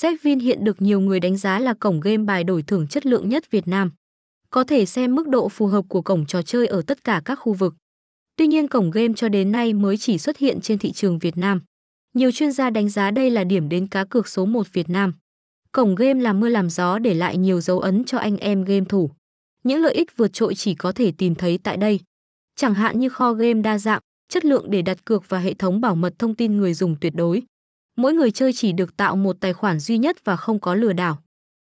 Zvin hiện được nhiều người đánh giá là cổng game bài đổi thưởng chất lượng nhất Việt Nam. Có thể xem mức độ phù hợp của cổng trò chơi ở tất cả các khu vực. Tuy nhiên cổng game cho đến nay mới chỉ xuất hiện trên thị trường Việt Nam. Nhiều chuyên gia đánh giá đây là điểm đến cá cược số 1 Việt Nam. Cổng game làm mưa làm gió để lại nhiều dấu ấn cho anh em game thủ. Những lợi ích vượt trội chỉ có thể tìm thấy tại đây. Chẳng hạn như kho game đa dạng, chất lượng để đặt cược và hệ thống bảo mật thông tin người dùng tuyệt đối. Mỗi người chơi chỉ được tạo một tài khoản duy nhất và không có lừa đảo.